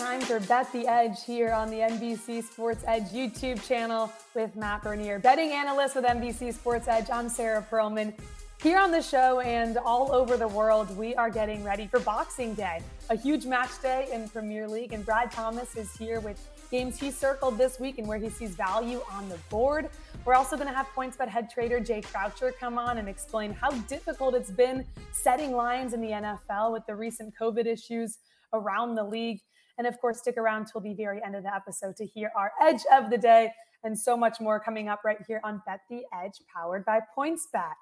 Morning. It is time for Bet the Edge here on the NBC Sports Edge YouTube channel with Matt Bernier, betting analyst with NBC Sports Edge. I'm Sarah Perlman. Here on the show and all over the world, we are getting ready for Boxing Day, a huge match day in Premier League. And Brad Thomas is here with games he circled this week and where he sees value on the board. We're also going to have PointsBet head trader Jay Croucher come on and explain how difficult it's been setting lines in the NFL with the recent COVID issues around the league. And of course, stick around till the very end of the episode to hear our edge of the day and so much more coming up right here on Bet the Edge, powered by PointsBet.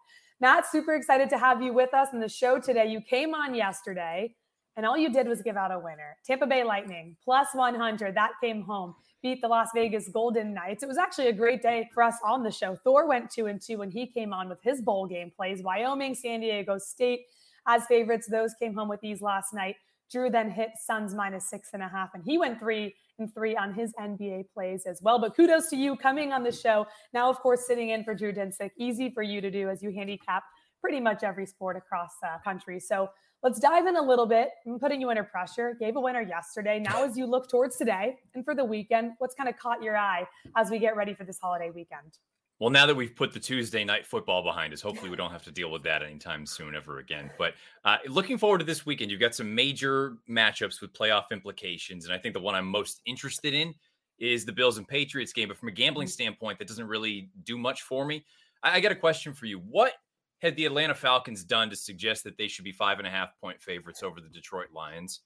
Matt, super excited to have you with us in the show today. You came on yesterday and all you did was give out a winner. Tampa Bay Lightning plus 100. That came home. Beat the Las Vegas Golden Knights. It was actually a great day for us on the show. Thor went two and two when he came on with his bowl game plays. Wyoming, San Diego State as favorites. Those came home with these last night. Drew then hit Suns minus six and a half, and he went three and three on his NBA plays as well. But kudos to you coming on the show. Now, of course, sitting in for Drew Dinsick. Easy for you to do as you handicap pretty much every sport across the country. So let's dive in a little bit. I'm putting you under pressure. Gave a winner yesterday. Now, as you look towards today and for the weekend, what's kind of caught your eye as we get ready for this holiday weekend? Well, now that we've put the Tuesday night football behind us, hopefully we don't have to deal with that anytime soon ever again. But uh, looking forward to this weekend, you've got some major matchups with playoff implications. And I think the one I'm most interested in is the Bills and Patriots game. But from a gambling standpoint, that doesn't really do much for me. I, I got a question for you. What had the Atlanta Falcons done to suggest that they should be five and a half point favorites over the Detroit Lions?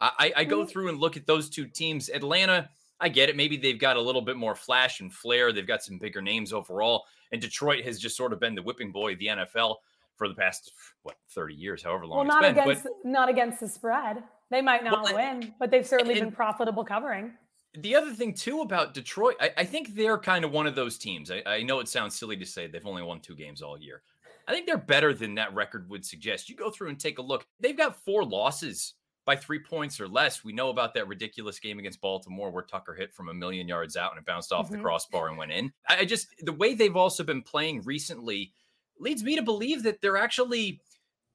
I, I go through and look at those two teams. Atlanta I get it. Maybe they've got a little bit more flash and flair. They've got some bigger names overall. And Detroit has just sort of been the whipping boy of the NFL for the past what 30 years, however long. Well, not been. against but, not against the spread. They might not well, win, but they've certainly and, been profitable covering. The other thing too about Detroit, I, I think they're kind of one of those teams. I, I know it sounds silly to say they've only won two games all year. I think they're better than that record would suggest. You go through and take a look. They've got four losses by three points or less. We know about that ridiculous game against Baltimore where Tucker hit from a million yards out and it bounced off mm-hmm. the crossbar and went in. I just, the way they've also been playing recently leads me to believe that they're actually,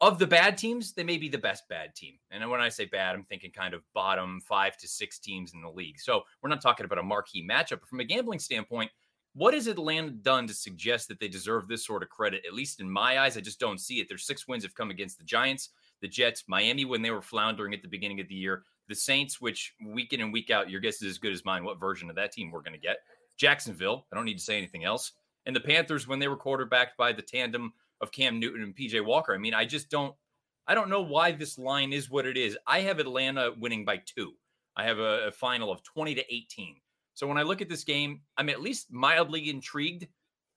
of the bad teams, they may be the best bad team. And when I say bad, I'm thinking kind of bottom five to six teams in the league. So we're not talking about a marquee matchup. But from a gambling standpoint, what has Atlanta done to suggest that they deserve this sort of credit? At least in my eyes, I just don't see it. Their six wins have come against the Giants the Jets, Miami when they were floundering at the beginning of the year, the Saints, which week in and week out, your guess is as good as mine what version of that team we're going to get. Jacksonville, I don't need to say anything else. And the Panthers when they were quarterbacked by the tandem of Cam Newton and PJ Walker. I mean, I just don't I don't know why this line is what it is. I have Atlanta winning by 2. I have a, a final of 20 to 18. So when I look at this game, I'm at least mildly intrigued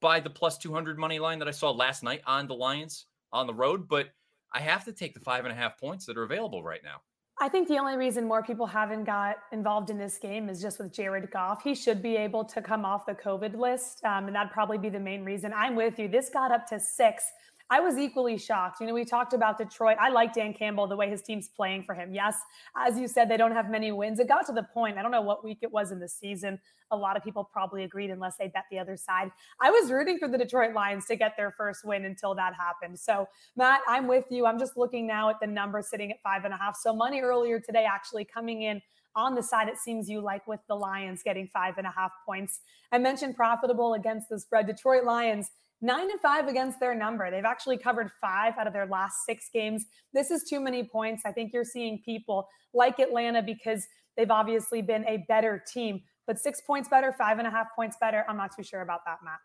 by the plus 200 money line that I saw last night on the Lions on the road, but I have to take the five and a half points that are available right now. I think the only reason more people haven't got involved in this game is just with Jared Goff. He should be able to come off the COVID list, um, and that'd probably be the main reason. I'm with you. This got up to six. I was equally shocked. You know, we talked about Detroit. I like Dan Campbell, the way his team's playing for him. Yes, as you said, they don't have many wins. It got to the point, I don't know what week it was in the season. A lot of people probably agreed, unless they bet the other side. I was rooting for the Detroit Lions to get their first win until that happened. So, Matt, I'm with you. I'm just looking now at the number sitting at five and a half. So, money earlier today actually coming in on the side it seems you like with the Lions getting five and a half points. I mentioned profitable against the spread. Detroit Lions nine and five against their number. They've actually covered five out of their last six games. This is too many points. I think you're seeing people like Atlanta because they've obviously been a better team, but six points better, five and a half points better. I'm not too sure about that, Matt.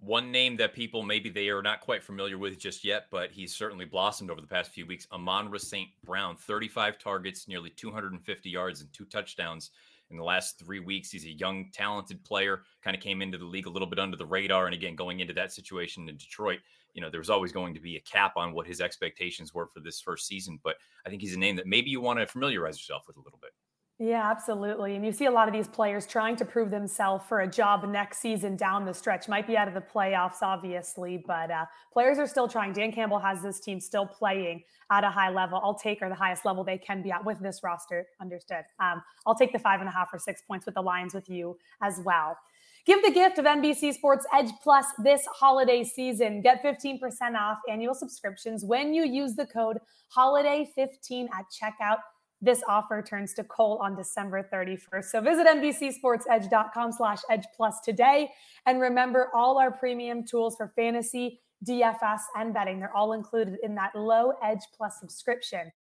One name that people maybe they are not quite familiar with just yet, but he's certainly blossomed over the past few weeks. Amon-Ra St. Brown, 35 targets, nearly 250 yards, and two touchdowns in the last three weeks. He's a young, talented player, kind of came into the league a little bit under the radar. And again, going into that situation in Detroit, you know, there was always going to be a cap on what his expectations were for this first season. But I think he's a name that maybe you want to familiarize yourself with a little bit. Yeah, absolutely. And you see a lot of these players trying to prove themselves for a job next season down the stretch. Might be out of the playoffs, obviously, but uh, players are still trying. Dan Campbell has this team still playing at a high level. I'll take or the highest level they can be at with this roster. Understood. Um, I'll take the five and a half or six points with the Lions with you as well. Give the gift of NBC Sports Edge Plus this holiday season. Get 15% off annual subscriptions when you use the code HOLIDAY15 at checkout this offer turns to coal on December 31st. So visit NBCSportsEdge.com slash Edge Plus today. And remember, all our premium tools for fantasy, DFS, and betting, they're all included in that low Edge Plus subscription.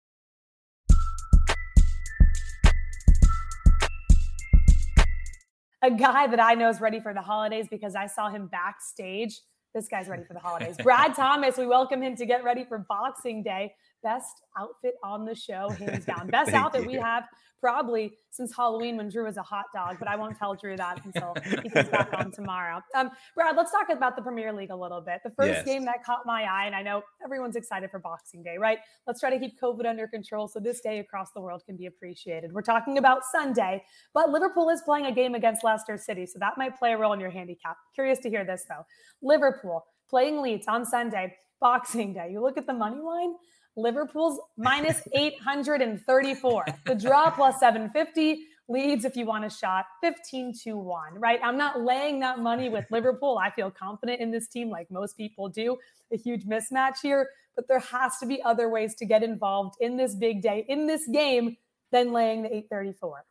A guy that I know is ready for the holidays because I saw him backstage. This guy's ready for the holidays. Brad Thomas, we welcome him to get ready for Boxing Day best outfit on the show, hands down. Best outfit you. we have probably since Halloween when Drew was a hot dog, but I won't tell Drew that until he comes back on tomorrow. Um, Brad, let's talk about the Premier League a little bit. The first yes. game that caught my eye, and I know everyone's excited for Boxing Day, right? Let's try to keep COVID under control so this day across the world can be appreciated. We're talking about Sunday, but Liverpool is playing a game against Leicester City, so that might play a role in your handicap. Curious to hear this though. Liverpool playing Leeds on Sunday. Boxing Day. You look at the money line, Liverpool's minus 834. The draw plus 750. Leeds if you want a shot, 15 to 1, right? I'm not laying that money with Liverpool. I feel confident in this team, like most people do. A huge mismatch here, but there has to be other ways to get involved in this big day, in this game, than laying the 834.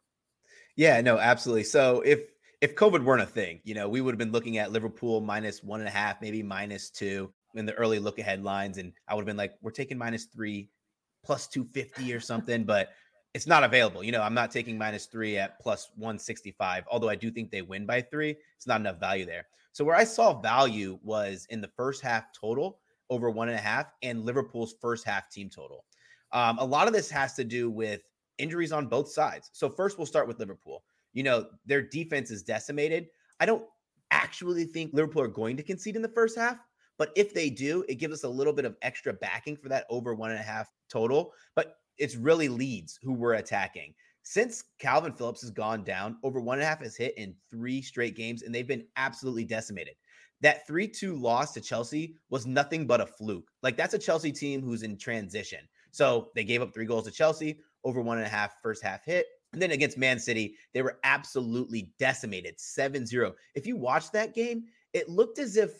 Yeah, no, absolutely. So if if COVID weren't a thing, you know, we would have been looking at Liverpool minus one and a half, maybe minus two in the early look ahead lines, and I would have been like, we're taking minus three, plus 250 or something, but it's not available. You know, I'm not taking minus three at plus 165, although I do think they win by three. It's not enough value there. So where I saw value was in the first half total over one and a half and Liverpool's first half team total. Um, a lot of this has to do with injuries on both sides. So first, we'll start with Liverpool. You know, their defense is decimated. I don't actually think Liverpool are going to concede in the first half. But if they do, it gives us a little bit of extra backing for that over one and a half total. But it's really Leeds who we're attacking. Since Kalvin Phillips has gone down, over one and a half has hit in three straight games, and they've been absolutely decimated. That 3 2 loss to Chelsea was nothing but a fluke. Like, that's a Chelsea team who's in transition. So they gave up three goals to Chelsea, over one and a half first half hit. And then against Man City, they were absolutely decimated 7 0. If you watch that game, it looked as if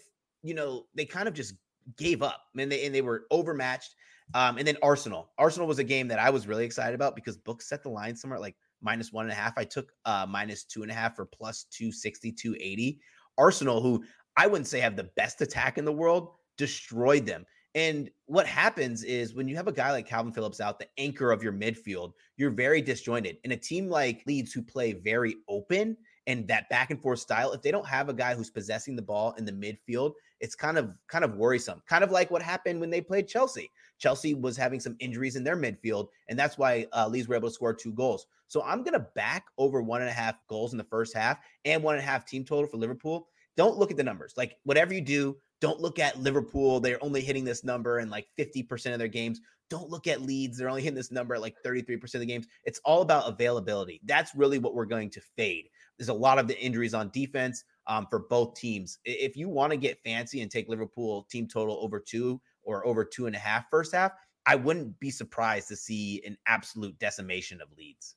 you know, they kind of just gave up and they and they were overmatched. Um, and then Arsenal. Arsenal was a game that I was really excited about because books set the line somewhere like minus one and a half. I took uh minus two and a half for plus 260, 280. Arsenal, who I wouldn't say have the best attack in the world, destroyed them. And what happens is when you have a guy like Kalvin Phillips out, the anchor of your midfield, you're very disjointed. And a team like Leeds, who play very open and that back and forth style, if they don't have a guy who's possessing the ball in the midfield, it's kind of kind of worrisome. Kind of like what happened when they played Chelsea. Chelsea was having some injuries in their midfield, and that's why uh, Leeds were able to score two goals. So I'm to back over one and a half goals in the first half and one and a half team total for Liverpool. Don't look at the numbers. Like whatever you do, don't look at Liverpool. They're only hitting this number in like 50% of their games. Don't look at Leeds. They're only hitting this number at like 33% of the games. It's all about availability. That's really what we're going to fade. There's a lot of the injuries on defense um, for both teams. If you want to get fancy and take Liverpool team total over two or over two and a half first half, I wouldn't be surprised to see an absolute decimation of Leeds.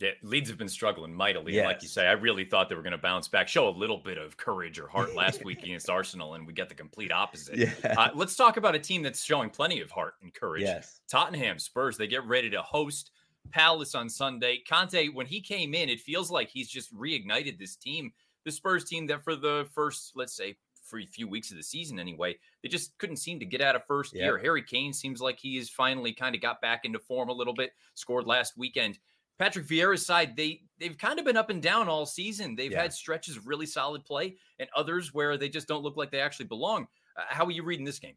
Yeah, Leeds have been struggling mightily. Yes. Like you say, I really thought they were going to bounce back, show a little bit of courage or heart last week against Arsenal, and we get the complete opposite. Yeah. Uh, let's talk about a team that's showing plenty of heart and courage. Yes. Tottenham Spurs, they get ready to host Palace on Sunday. Conte, when he came in, it feels like he's just reignited this team, the Spurs team that for the first, let's say, for a few weeks of the season anyway, they just couldn't seem to get out of first yep. Harry Kane seems like he has finally kind of got back into form a little bit, scored last weekend. Patrick Vieira's side, they they've kind of been up and down all season. They've yeah. had stretches of really solid play and others where they just don't look like they actually belong. Uh, how are you reading this game?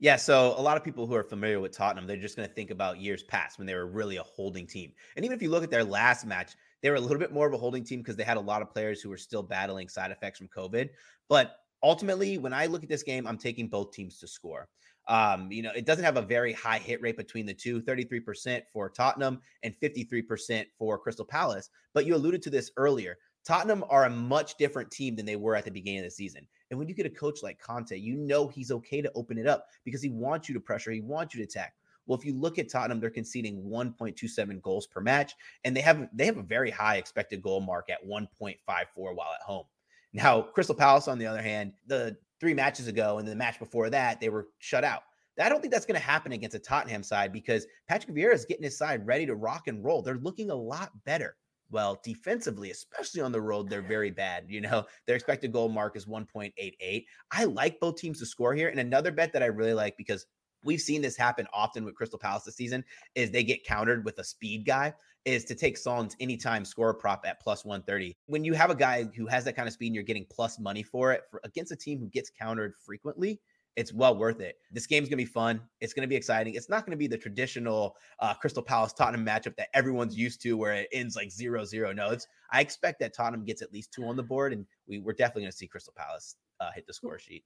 Yeah, so a lot of people who are familiar with Tottenham, they're just going to think about years past when they were really a holding team. And even if you look at their last match, they were a little bit more of a holding team because they had a lot of players who were still battling side effects from COVID. But ultimately, when I look at this game, I'm taking both teams to score. Um, you know, it doesn't have a very high hit rate between the two 33% for Tottenham and 53% for Crystal Palace. But you alluded to this earlier. Tottenham are a much different team than they were at the beginning of the season. And when you get a coach like Conte, you know he's okay to open it up because he wants you to pressure, he wants you to attack. Well, if you look at Tottenham, they're conceding 1.27 goals per match, and they have they have a very high expected goal mark at 1.54 while at home. Now, Crystal Palace, on the other hand, the three matches ago and the match before that, they were shut out. I don't think that's going to happen against a Tottenham side because Patrick Vieira is getting his side ready to rock and roll. They're looking a lot better. Well, defensively, especially on the road, they're very bad. You know, their expected goal mark is 1.88. I like both teams to score here. And another bet that I really like because we've seen this happen often with Crystal Palace this season is they get countered with a speed guy is to take Son's anytime score prop at plus 130. When you have a guy who has that kind of speed and you're getting plus money for it for, against a team who gets countered frequently, it's well worth it. This game's going to be fun. It's going to be exciting. It's not going to be the traditional uh, Crystal Palace Tottenham matchup that everyone's used to where it ends like zero zero. No, it's, I expect that Tottenham gets at least two on the board, and we, we're definitely going to see Crystal Palace uh, hit the score sheet.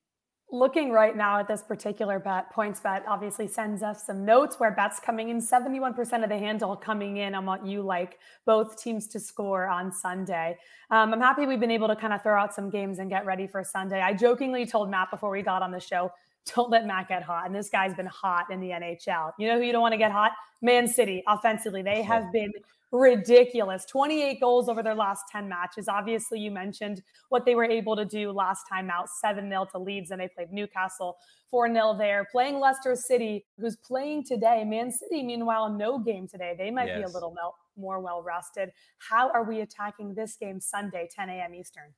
Looking right now at this particular bet, PointsBet obviously sends us some notes where bets coming in 71% of the handle coming in on what you like both teams to score on Sunday. Um, I'm happy we've been able to kind of throw out some games and get ready for Sunday. I jokingly told Matt before we got on the show, don't let Matt get hot. And this guy's been hot in the NHL. You know who you don't want to get hot? Man City offensively. They have been ridiculous. 28 goals over their last 10 matches. Obviously, you mentioned what they were able to do last time out 7 0 to Leeds, and they played Newcastle 4 0 there. Playing Leicester City, who's playing today. Man City, meanwhile, no game today. They might yes. be a little more well rested. How are we attacking this game Sunday, 10 a.m. Eastern?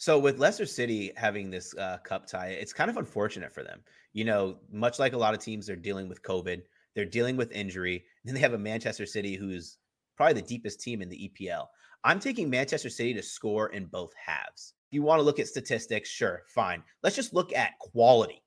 So with Leicester City having this uh, cup tie, it's kind of unfortunate for them. You know, much like a lot of teams, they're dealing with COVID, they're dealing with injury. Then they have a Manchester City who's probably the deepest team in the EPL. I'm taking Manchester City to score in both halves. If you want to look at statistics, sure, fine. Let's just look at quality.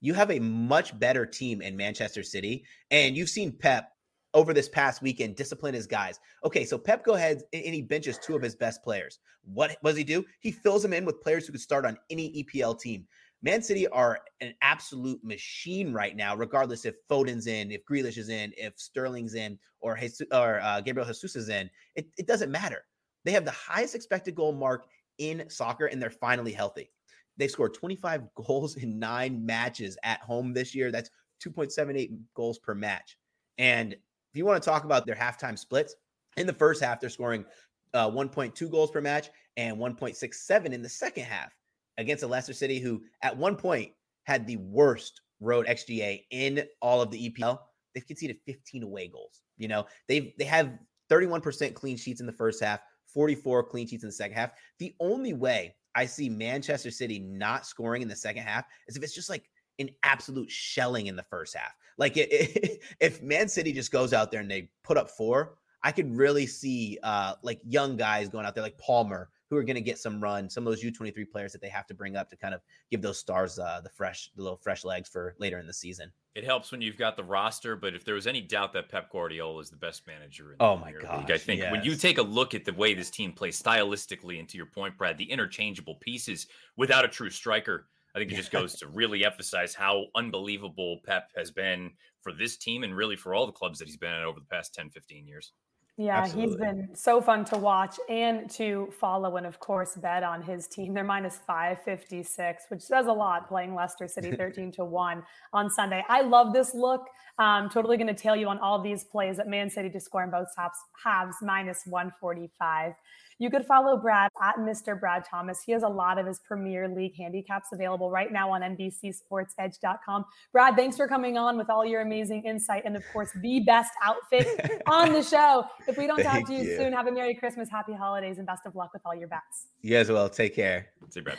You have a much better team in Manchester City, and you've seen Pep over this past weekend discipline his guys. Okay, so Pep go ahead and he benches two of his best players. What does he do? He fills them in with players who could start on any EPL team. Man City are an absolute machine right now, regardless if Foden's in, if Grealish is in, if Sterling's in, or, Jesus, or uh, Gabriel Jesus is in. It, it doesn't matter. They have the highest expected goal mark in soccer, and they're finally healthy. They've scored 25 goals in nine matches at home this year. That's 2.78 goals per match. And if you want to talk about their halftime splits, in the first half, they're scoring uh, 1.2 goals per match and 1.67 in the second half against a Leicester City who at one point had the worst road XGA in all of the EPL. They've conceded 15 away goals. You know, they've they have 31% clean sheets in the first half, 44 clean sheets in the second half. The only way I see Manchester City not scoring in the second half is if it's just like an absolute shelling in the first half. Like it, it, if Man City just goes out there and they put up four, I could really see uh like young guys going out there like Palmer who are going to get some run, some of those U23 players that they have to bring up to kind of give those stars uh, the fresh, the little fresh legs for later in the season. It helps when you've got the roster, but if there was any doubt that Pep Guardiola is the best manager in oh my god, I think yes. when you take a look at the way this team plays stylistically, and to your point, Brad, the interchangeable pieces without a true striker, I think it just goes to really emphasize how unbelievable Pep has been for this team and really for all the clubs that he's been in over the past 10, 15 years. Yeah, Absolutely. he's been so fun to watch and to follow, and of course, bet on his team. They're minus 556, which says a lot playing Leicester City 13 to 1 on Sunday. I love this look. I'm totally going to tail you on all these plays at Man City to score in both halves, halves minus 145. You could follow Brad at Mr. Brad Thomas. He has a lot of his Premier League handicaps available right now on NBCSportsEdge.com. Brad, thanks for coming on with all your amazing insight and, of course, the best outfit on the show. If we don't talk to you, you, soon, have a Merry Christmas, Happy Holidays, and best of luck with all your bets. You as well. Take care. See you, Brad.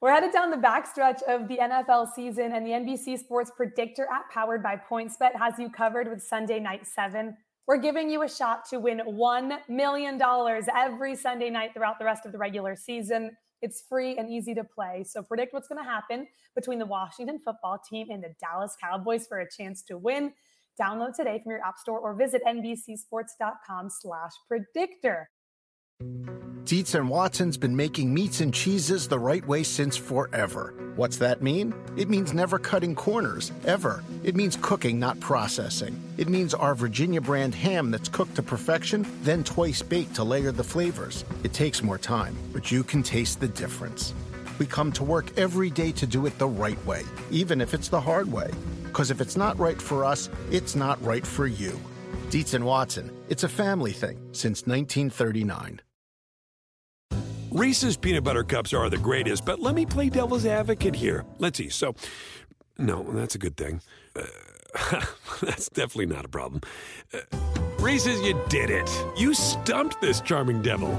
We're headed down the backstretch of the NFL season, and the NBC Sports Predictor app, powered by PointsBet, has you covered with Sunday Night Seven. We're giving you a shot to win $1 million every Sunday night throughout the rest of the regular season. It's free and easy to play. So predict what's going to happen between the Washington football team and the Dallas Cowboys for a chance to win. Download today from your app store or visit nbcsports.com slash predictor. Dietz and Watson's been making meats and cheeses the right way since forever. What's that mean? It means never cutting corners, ever. It means cooking, not processing. It means our Virginia brand ham that's cooked to perfection, then twice baked to layer the flavors. It takes more time, but you can taste the difference. We come to work every day to do it the right way, even if it's the hard way. Because if it's not right for us, it's not right for you. Dietz and Watson, it's a family thing since 1939. Reese's peanut butter cups are the greatest, but let me play devil's advocate here. Let's see. So, no, that's a good thing. Uh, that's definitely not a problem. Uh, Reese's, you did it. You stumped this charming devil.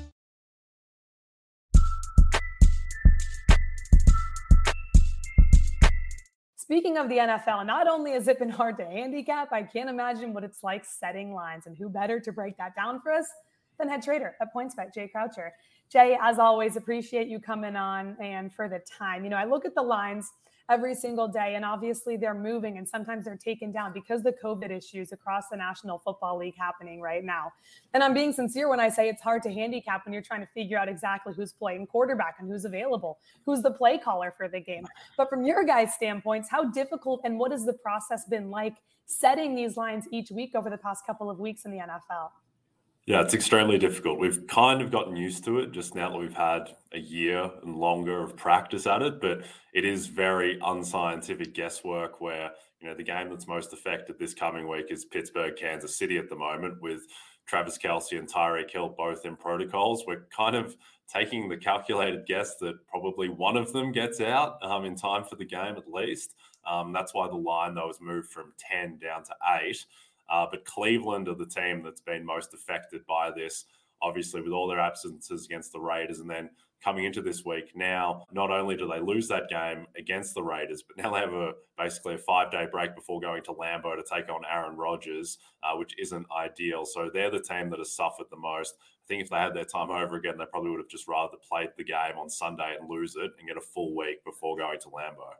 Speaking of the NFL, not only is it been hard to handicap, I can't imagine what it's like setting lines. And who better to break that down for us than head trader at PointsBet, Jay Croucher. Jay, as always, appreciate you coming on and for the time. You know, I look at the lines every single day. And obviously, they're moving and sometimes they're taken down because the COVID issues across the National Football League happening right now. And I'm being sincere when I say it's hard to handicap when you're trying to figure out exactly who's playing quarterback and who's available, who's the play caller for the game. But from your guys' standpoints, how difficult and what has the process been like setting these lines each week over the past couple of weeks in the NFL? Yeah, it's extremely difficult. We've kind of gotten used to it just now that we've had a year and longer of practice at it, but it is very unscientific guesswork where, you know, the game that's most affected this coming week is Pittsburgh, Kansas City at the moment with Travis Kelce and Tyreek Hill both in protocols. We're kind of taking the calculated guess that probably one of them gets out um, in time for the game at least. Um, that's why the line, though, has moved from 10 down to 8. Uh, but Cleveland are the team that's been most affected by this, obviously, with all their absences against the Raiders. And then coming into this week, now not only do they lose that game against the Raiders, but now they have a basically a five day break before going to Lambeau to take on Aaron Rodgers, uh, which isn't ideal. So they're the team that has suffered the most. I think if they had their time over again, they probably would have just rather played the game on Sunday and lose it and get a full week before going to Lambeau.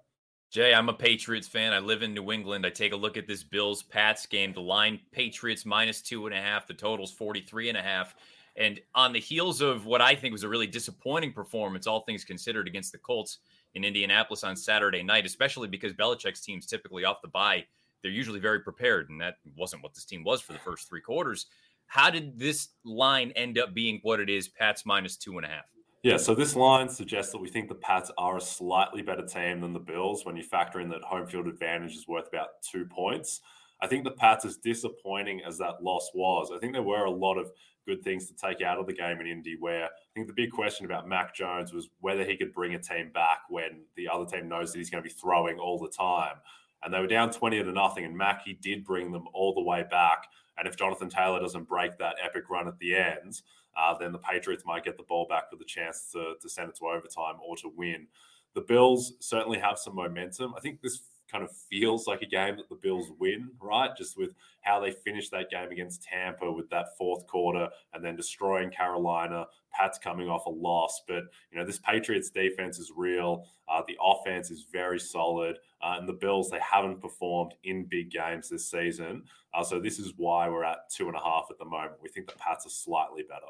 Jay, I'm a Patriots fan. I live in New England. I take a look at this Bills Pats game. The line Patriots minus two and a half. The total's 43 and a half. And on the heels of what I think was a really disappointing performance, all things considered, against the Colts in Indianapolis on Saturday night, especially because Belichick's team's typically off the bye. They're usually very prepared, and that wasn't what this team was for the first three quarters. How did this line end up being what it is? Pats minus two and a half. Yeah, so this line suggests that we think the Pats are a slightly better team than the Bills when you factor in that home field advantage is worth about two points. I think the Pats, as disappointing as that loss was, I think there were a lot of good things to take out of the game in Indy. Where I think the big question about Mac Jones was whether he could bring a team back when the other team knows that he's going to be throwing all the time. And they were down 20 to nothing, and Mac, he did bring them all the way back. And if Jonathan Taylor doesn't break that epic run at the end, uh, then the Patriots might get the ball back with a chance to, to send it to overtime or to win. The Bills certainly have some momentum. I think this kind of feels like a game that the Bills win, right? Just with how they finished that game against Tampa with that fourth quarter and then destroying Carolina. Pat's coming off a loss, but you know this Patriots defense is real. Uh, the offense is very solid, uh, and the Bills they haven't performed in big games this season. Uh, so this is why we're at two and a half at the moment. We think the Pats are slightly better.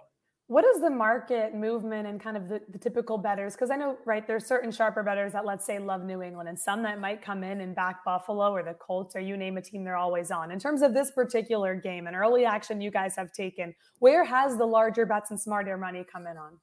What is the market movement and kind of the, the typical betters? Because I know, right, there's certain sharper betters that let's say love New England and some that might come in and back Buffalo or the Colts or you name a team they're always on. In terms of this particular game and early action you guys have taken, where has the larger bets and smarter money come in on?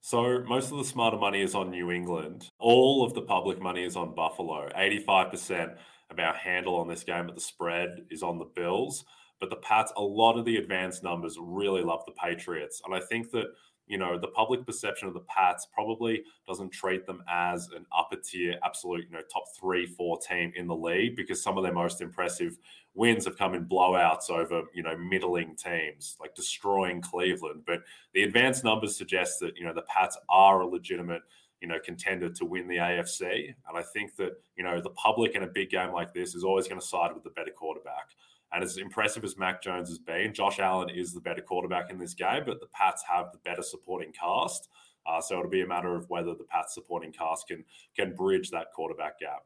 So most of the smarter money is on New England. All of the public money is on Buffalo. 85% of our handle on this game at the spread is on the Bills. But the Pats, a lot of the advanced numbers really love the Patriots. And I think that, you know, the public perception of the Pats probably doesn't treat them as an upper tier, absolute, you know, top three, four team in the league because some of their most impressive wins have come in blowouts over, you know, middling teams, like destroying Cleveland. But the advanced numbers suggest that, you know, the Pats are a legitimate you know, contender to win the AFC. And I think that, you know, the public in a big game like this is always going to side with the better quarterback. And as impressive as Mac Jones has been, Josh Allen is the better quarterback in this game, but the Pats have the better supporting cast. Uh, so it'll be a matter of whether the Pats supporting cast can can bridge that quarterback gap.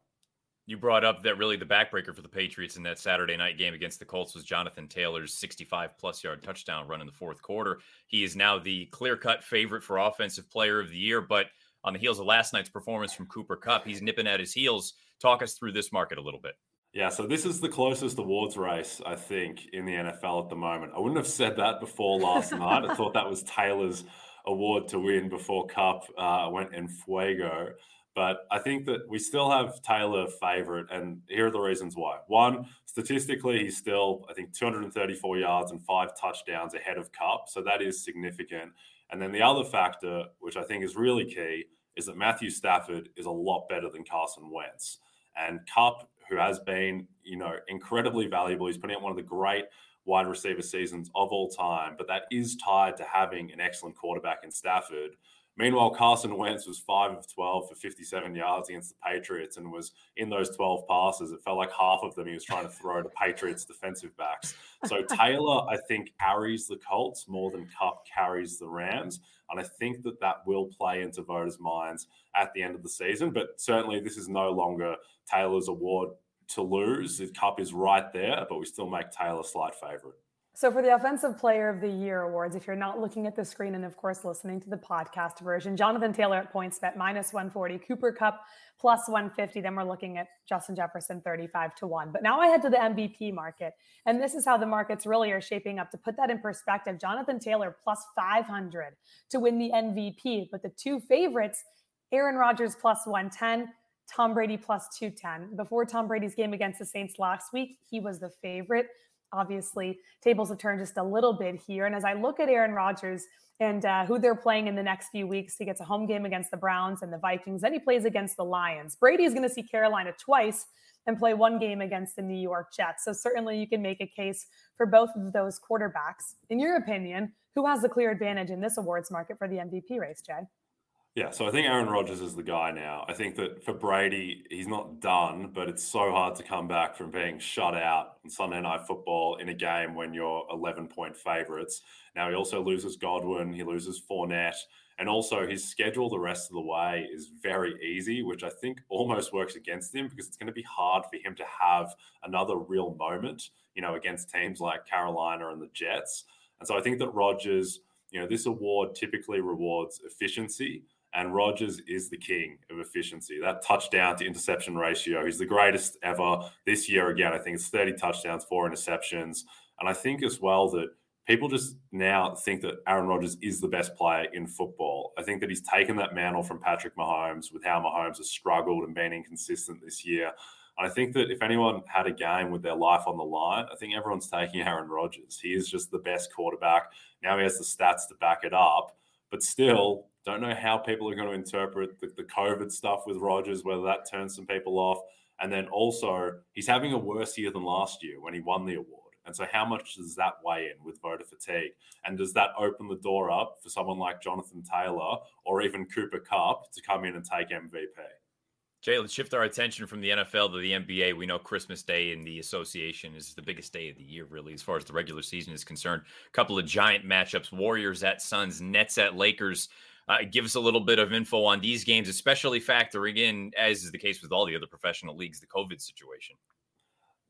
You brought up that really the backbreaker for the Patriots in that Saturday night game against the Colts was Jonathan Taylor's 65 plus yard touchdown run in the fourth quarter. He is now the clear cut favorite for Offensive Player of the Year, but on the heels of last night's performance from Cooper Kupp, he's nipping at his heels. Talk us through this market a little bit. Yeah, so this is the closest awards race, I think, in the NFL at the moment. I wouldn't have said that before last night. I thought that was Taylor's award to win before Kupp uh, went in Fuego. But I think that we still have Taylor favorite, and here are the reasons why. One, statistically, he's still, I think, 234 yards and five touchdowns ahead of Kupp. So that is significant. And then the other factor, which I think is really key, is that Matthew Stafford is a lot better than Carson Wentz. And Kupp who has been, you know, incredibly valuable. He's putting out one of the great wide receiver seasons of all time, but that is tied to having an excellent quarterback in Stafford. Meanwhile, Carson Wentz was five of 12 for 57 yards against the Patriots and was in those 12 passes. It felt like half of them he was trying to throw to Patriots defensive backs. So Taylor, I think, carries the Colts more than Kupp carries the Rams. And I think that that will play into voters' minds at the end of the season. But certainly, this is no longer Taylor's award to lose. The Kupp is right there, but we still make Taylor slight favorite. So, for the Offensive Player of the Year awards, if you're not looking at the screen and, of course, listening to the podcast version, Jonathan Taylor at PointsBet minus 140, Cooper Kupp plus 150. Then we're looking at Justin Jefferson 35 to 1. But now I head to the MVP market. And this is how the markets really are shaping up. To put that in perspective, Jonathan Taylor plus 500 to win the MVP. But the two favorites, Aaron Rodgers plus 110. Tom Brady plus 210. Before Tom Brady's game against the Saints last week, he was the favorite obviously tables have turned just a little bit here. And as I look at Aaron Rodgers and uh, who they're playing in the next few weeks, he gets a home game against the Browns and the Vikings. Then he plays against the Lions. Brady is going to see Carolina twice and play one game against the New York Jets. So certainly you can make a case for both of those quarterbacks. In your opinion, who has the clear advantage in this awards market for the MVP race, Jay? Yeah, so I think Aaron Rodgers is the guy now. I think that for Brady, he's not done, but it's so hard to come back from being shut out on Sunday Night Football in a game when you're 11 point favorites. Now, he also loses Godwin, he loses Fournette, and also his schedule the rest of the way is very easy, which I think almost works against him because it's going to be hard for him to have another real moment, you know, against teams like Carolina and the Jets. And so I think that Rodgers, you know, this award typically rewards efficiency and Rodgers is the king of efficiency. That touchdown to interception ratio, he's the greatest ever this year. Again, I think it's 30 touchdowns, four interceptions. And I think as well that people just now think that Aaron Rodgers is the best player in football. I think that he's taken that mantle from Patrick Mahomes with how Mahomes has struggled and been inconsistent this year. And I think that if anyone had a game with their life on the line, I think everyone's taking Aaron Rodgers. He is just the best quarterback. Now he has the stats to back it up. But still, don't know how people are going to interpret the, the COVID stuff with Rodgers, whether that turns some people off. And then also, he's having a worse year than last year when he won the award. And so, how much does that weigh in with voter fatigue? And does that open the door up for someone like Jonathan Taylor or even Cooper Kupp to come in and take MVP? Jay, let's shift our attention from the NFL to the NBA. We know Christmas Day in the association is the biggest day of the year, really, as far as the regular season is concerned. A couple of giant matchups Warriors at Suns, Nets at Lakers. Uh, give us a little bit of info on these games, especially factoring in, as is the case with all the other professional leagues, the COVID situation.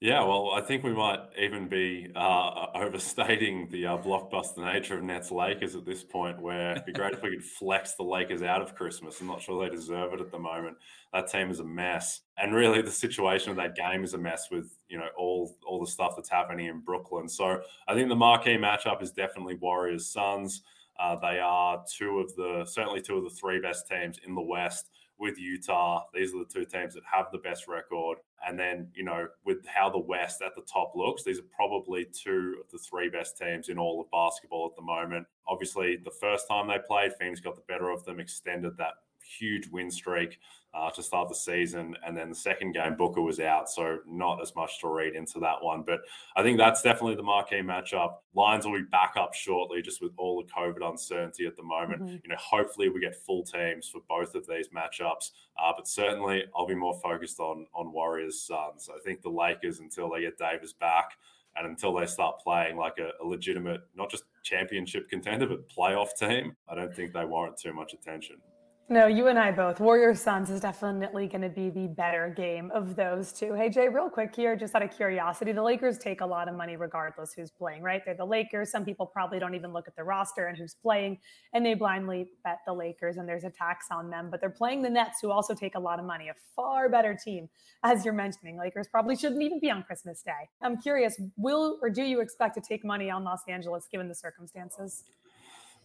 Yeah, well, I think we might even be uh, overstating the uh, blockbuster nature of Nets Lakers at this point, where it'd be great if we could flex the Lakers out of Christmas. I'm not sure they deserve it at the moment. That team is a mess, and really the situation of that game is a mess with you know all all the stuff that's happening in Brooklyn. So I think the marquee matchup is definitely Warriors Suns. Uh, they are two of the certainly two of the three best teams in the West with Utah. These are the two teams that have the best record. And then, you know, with how the West at the top looks, these are probably two of the three best teams in all of basketball at the moment. Obviously, the first time they played, Phoenix got the better of them, extended that huge win streak uh, to start the season. And then the second game, Booker was out. So not as much to read into that one. But I think that's definitely the marquee matchup. Lions will be back up shortly, just with all the COVID uncertainty at the moment. Mm-hmm. You know, hopefully we get full teams for both of these matchups. Uh, but certainly I'll be more focused on on Warriors Suns. I think the Lakers until they get Davis back and until they start playing like a, a, legitimate, not just championship contender, but playoff team, I don't think they warrant too much attention. No, you and I both. Warrior Suns is definitely going to be the better game of those two. Hey, Jay, real quick here, just out of curiosity, the Lakers take a lot of money regardless who's playing, right? They're the Lakers. Some people probably don't even look at the roster and who's playing, and they blindly bet the Lakers, and there's a tax on them. But they're playing the Nets, who also take a lot of money, a far better team, as you're mentioning. Lakers probably shouldn't even be on Christmas Day. I'm curious, will or do you expect to take money on Los Angeles given the circumstances?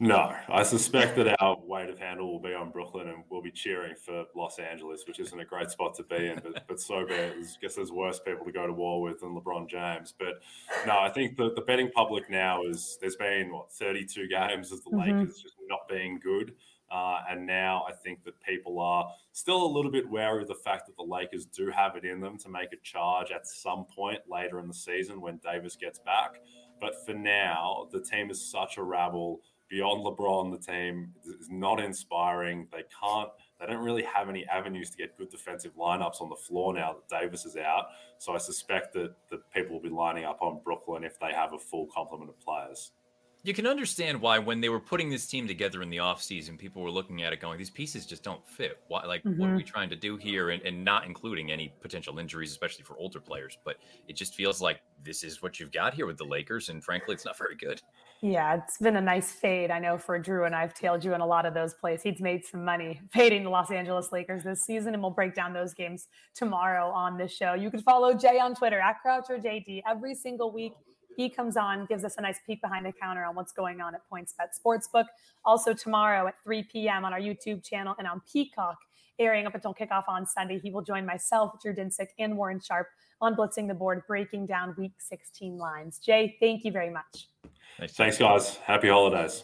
No, I suspect that our weight of handle will be on Brooklyn and we'll be cheering for Los Angeles, which isn't a great spot to be in. But, but so be it. I guess there's worse people to go to war with than LeBron James. But no, I think the, the betting public now is there's been, what, 32 games of the mm-hmm. Lakers just not being good. Uh, and now I think that people are still a little bit wary of the fact that the Lakers do have it in them to make a charge at some point later in the season when Davis gets back. But for now, the team is such a rabble beyond LeBron, the team is not inspiring. They can't, they don't really have any avenues to get good defensive lineups on the floor now that Davis is out. So I suspect that the people will be lining up on Brooklyn if they have a full complement of players you can understand why when they were putting this team together in the offseason, people were looking at it going, these pieces just don't fit. Why, like, mm-hmm. what are we mm-hmm. trying to do here? And, and not including any potential injuries, especially for older players. But it just feels like this is what you've got here with the Lakers. And frankly, it's not very good. Yeah, it's been a nice fade. I know for Drew, and I've tailed you in a lot of those plays. He's made some money fading the Los Angeles Lakers this season, and we'll break down those games tomorrow on this show. You can follow Jay on Twitter at CroucherJD every single week he comes on, gives us a nice peek behind the counter on what's going on at PointsBet Sportsbook. Also, tomorrow at 3 p.m. on our YouTube channel and on Peacock, airing up until kickoff on Sunday, he will join myself, Drew Dinsick, and Warren Sharp on Blitzing the Board, breaking down week 16 lines. Jay, thank you very much. Thanks, guys. Happy holidays.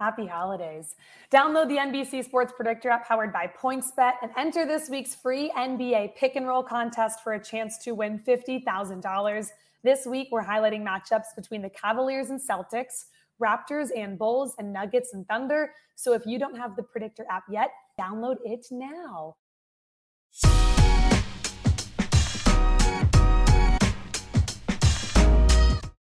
Happy holidays. Download the NBC Sports Predictor app powered by PointsBet and enter this week's free NBA pick and roll contest for a chance to win $50,000. This week, we're highlighting matchups between the Cavaliers and Celtics, Raptors and Bulls, and Nuggets and Thunder. So if you don't have the Predictor app yet, download it now.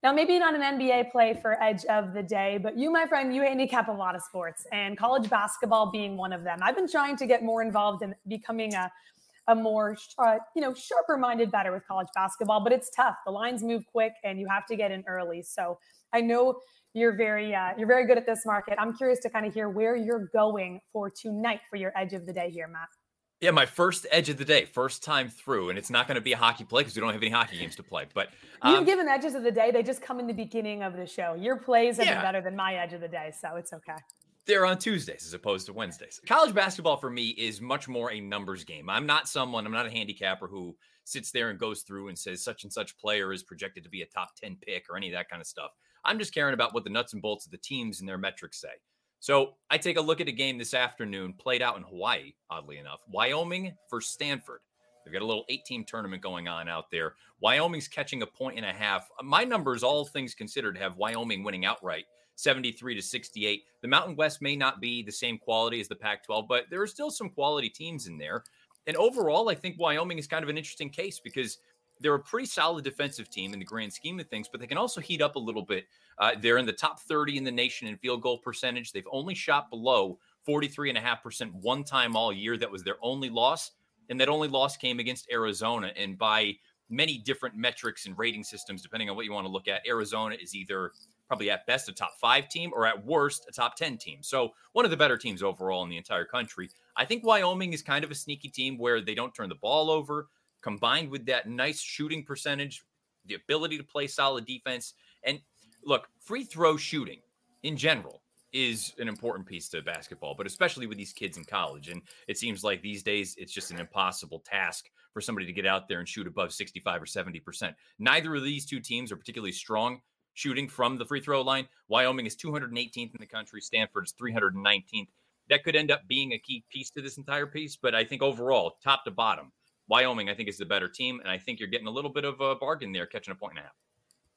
Now, maybe not an NBA play for edge of the day, but you, my friend, you handicap a lot of sports and college basketball being one of them. I've been trying to get more involved in becoming a a more uh, you know sharper minded better with college basketball but it's tough. The lines move quick and you have to get in early. So i know you're very uh, you're very good at this market. I'm curious to kind of hear where you're going for tonight for your edge of the day here matt yeah, my first edge of the day, first time through, and it's not going to be a hockey play because we don't have any hockey games to play. But um, you've given edges of the day; they just come in the beginning of the show. Your plays have yeah. been better than my edge of the day, so it's okay they're on Tuesdays as opposed to Wednesdays. College basketball for me is much more a numbers game. I'm not someone, I'm not a handicapper who sits there and goes through and says such and such player is projected to be a top 10 pick or any of that kind of stuff. I'm just caring about what the nuts and bolts of the teams and their metrics say. So I take a look at a game this afternoon played out in Hawaii, oddly enough. Wyoming versus Stanford. They've got a little eight team tournament going on out there. Wyoming's catching a point and a half. My numbers, all things considered, have Wyoming winning outright 73 to 68. The Mountain West may not be the same quality as the Pac 12, but there are still some quality teams in there. And overall, I think Wyoming is kind of an interesting case because they're a pretty solid defensive team in the grand scheme of things, but they can also heat up a little bit. Uh, they're in the top 30 in the nation in field goal percentage. They've only shot below 43.5% one time all year. That was their only loss. And that only loss came against Arizona. And by many different metrics and rating systems, depending on what you want to look at, Arizona is either probably at best a top five team or at worst a top 10 team. So one of the better teams overall in the entire country. I think Wyoming is kind of a sneaky team where they don't turn the ball over, combined with that nice shooting percentage, the ability to play solid defense. And look, free throw shooting in general is an important piece to basketball, but especially with these kids in college. And it seems like these days it's just an impossible task for somebody to get out there and shoot above 65 or 70%. Neither of these two teams are particularly strong shooting from the free throw line. Wyoming is 218th in the country, Stanford is 319th. That could end up being a key piece to this entire piece, but I think overall, top to bottom, Wyoming, I think, is the better team. And I think you're getting a little bit of a bargain there, catching a point and a half.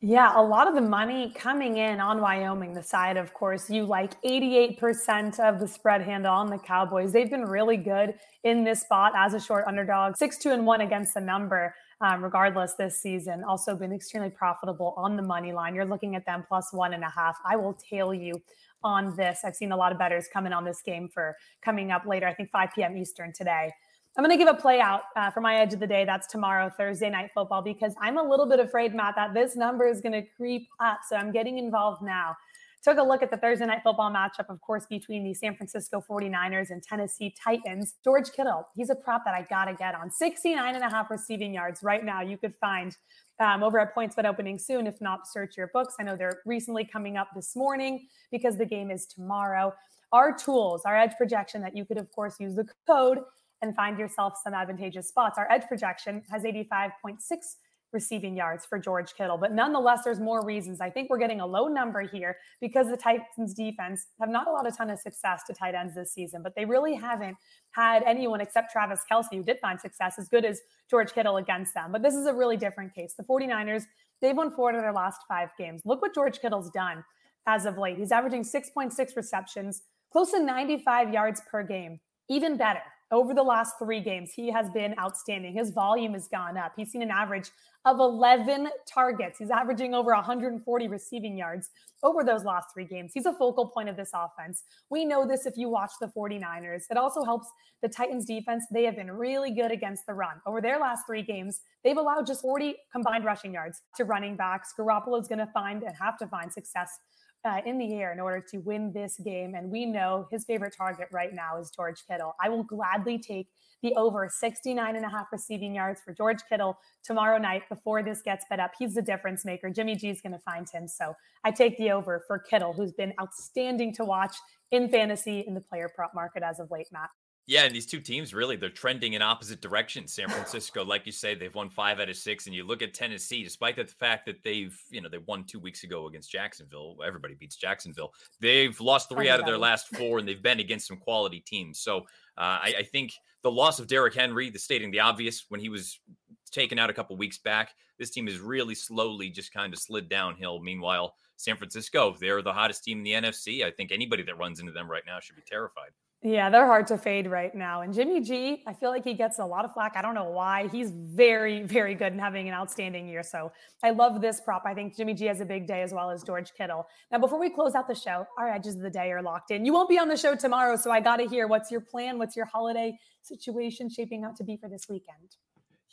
Yeah, a lot of the money coming in on Wyoming, the side, of course, you like 88% of the spread handle on the Cowboys. They've been really good in this spot as a short underdog, 6 2 and 1 against the number, um, regardless this season. Also been extremely profitable on the money line. You're looking at them plus one and a half. I will tail you on this. I've seen a lot of bettors coming on this game for coming up later, I think 5 p.m. Eastern today. I'm going to give a play out uh, for my edge of the day. That's tomorrow, Thursday night football, because I'm a little bit afraid, Matt, that this number is going to creep up. So I'm getting involved now. Took a look at the Thursday night football matchup, of course, between the San Francisco 49ers and Tennessee Titans. George Kittle, he's a prop that I got to get on 69 and a half receiving yards right now. You could find um, over at PointsBet opening soon. If not, search your books. I know they're recently coming up this morning because the game is tomorrow. Our tools, our edge projection that you could, of course, use the code and find yourself some advantageous spots. Our edge projection has 85.6 receiving yards for George Kittle, but nonetheless, there's more reasons. I think we're getting a low number here because the Titans defense have not allowed a ton of success to tight ends this season, but they really haven't had anyone except Travis Kelce who did find success as good as George Kittle against them. But this is a really different case. The 49ers, they've won four of their last five games. Look what George Kittle's done as of late. He's averaging 6.6 receptions, close to 95 yards per game. Even better, over the last three games, he has been outstanding. His volume has gone up. He's seen an average of 11 targets. He's averaging over 140 receiving yards over those last three games. He's a focal point of this offense. We know this if you watch the 49ers. It also helps the Titans defense. They have been really good against the run. Over their last three games, they've allowed just 40 combined rushing yards to running backs. Garoppolo is going to find and have to find success uh, in the air in order to win this game. And we know his favorite target right now is George Kittle. I will gladly take the over 69 and a half receiving yards for George Kittle tomorrow night before this gets bet up. He's the difference maker. Jimmy G is going to find him. So I take the over for Kittle, who's been outstanding to watch in fantasy in the player prop market as of late, Matt. Yeah, and these two teams really they're trending in opposite directions. San Francisco, like you say, they've won five out of six, and you look at Tennessee, despite the fact that they've you know they won two weeks ago against Jacksonville. Everybody beats Jacksonville. They've lost three out of their last four, and they've been against some quality teams. So uh, I, I, think the loss of Derrick Henry, the stating the obvious, when he was taken out a couple weeks back, this team has really slowly just kind of slid downhill. Meanwhile, San Francisco, they're the hottest team in the NFC. I think anybody that runs into them right now should be terrified. Yeah, they're hard to fade right now. And Jimmy G, I feel like he gets a lot of flack. I don't know why. He's very, very good and having an outstanding year. So I love this prop. I think Jimmy G has a big day as well as George Kittle. Now, before we close out the show, our edges of the day are locked in. You won't be on the show tomorrow. So I got to hear what's your plan? What's your holiday situation shaping out to be for this weekend?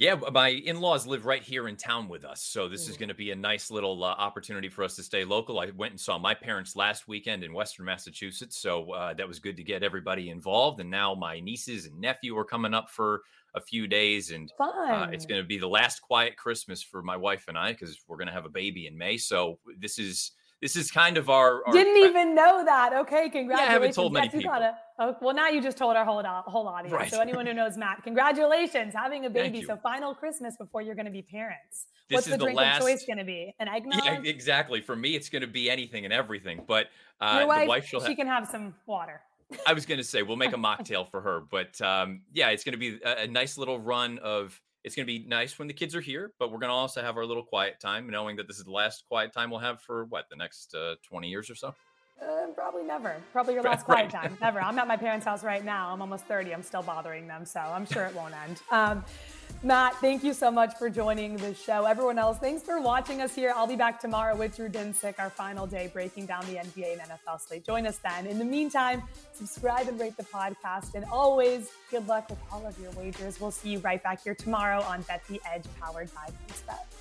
Yeah, my in-laws live right here in town with us, so this is going to be a nice little uh, opportunity for us to stay local. I went and saw my parents last weekend in Western Massachusetts, so uh, that was good to get everybody involved. And now my nieces and nephew are coming up for a few days, and uh, it's going to be the last quiet Christmas for my wife and I because we're going to have a baby in May. So this is this is kind of our, our didn't even know that. Okay, congratulations. Yeah, I haven't told many yes, people. Oh, well, now you just told our whole whole audience. Right. So anyone who knows Matt, congratulations having a baby. So final Christmas before you're going to be parents. This What's the drink the last, of choice going to be? An eggnog? Yeah, exactly. For me, it's going to be anything and everything. But uh, Your wife, the wife, she'll she can have some water. I was going to say we'll make a mocktail for her, but um, yeah, it's going to be a, a nice little run of it's going to be nice when the kids are here, but we're going to also have our little quiet time, knowing that this is the last quiet time we'll have for what the next uh, 20 years or so. Uh, probably never. Probably your last quiet time. Never. I'm at my parents' house right now. I'm almost 30. I'm still bothering them, so I'm sure it won't end. Um, Matt, thank you so much for joining the show. Everyone else, thanks for watching us here. I'll be back tomorrow with Drew Dinsick, our final day breaking down the NBA and NFL slate. Join us then. In the meantime, subscribe and rate the podcast. And always, good luck with all of your wagers. We'll see you right back here tomorrow on Bet the Edge, powered by PointsBet.